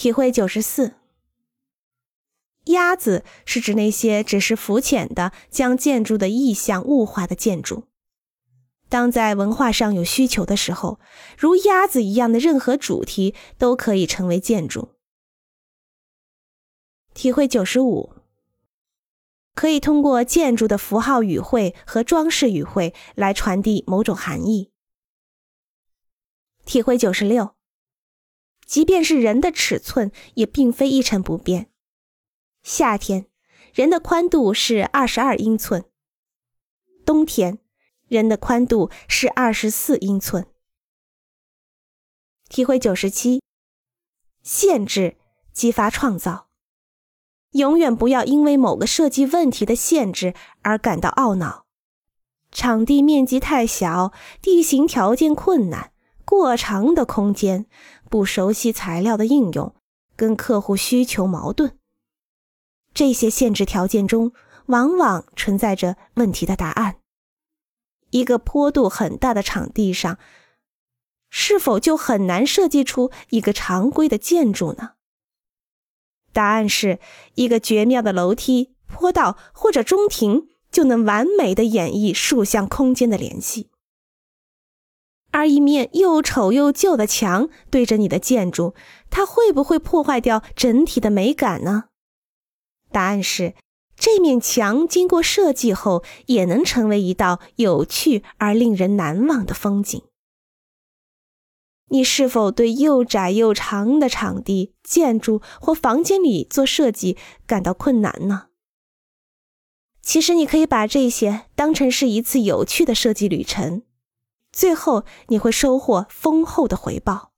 体会九十四。鸭子是指那些只是肤浅的将建筑的意象物化的建筑。当在文化上有需求的时候，如鸭子一样的任何主题都可以成为建筑。体会九十五，可以通过建筑的符号语汇和装饰语汇来传递某种含义。体会九十六，即便是人的尺寸也并非一成不变。夏天，人的宽度是二十二英寸；冬天。人的宽度是二十四英寸。体会九十七，限制激发创造。永远不要因为某个设计问题的限制而感到懊恼。场地面积太小，地形条件困难，过长的空间，不熟悉材料的应用，跟客户需求矛盾。这些限制条件中，往往存在着问题的答案。一个坡度很大的场地上，是否就很难设计出一个常规的建筑呢？答案是一个绝妙的楼梯、坡道或者中庭就能完美的演绎竖向空间的联系。而一面又丑又旧的墙对着你的建筑，它会不会破坏掉整体的美感呢？答案是。这面墙经过设计后，也能成为一道有趣而令人难忘的风景。你是否对又窄又长的场地、建筑或房间里做设计感到困难呢？其实，你可以把这些当成是一次有趣的设计旅程，最后你会收获丰厚的回报。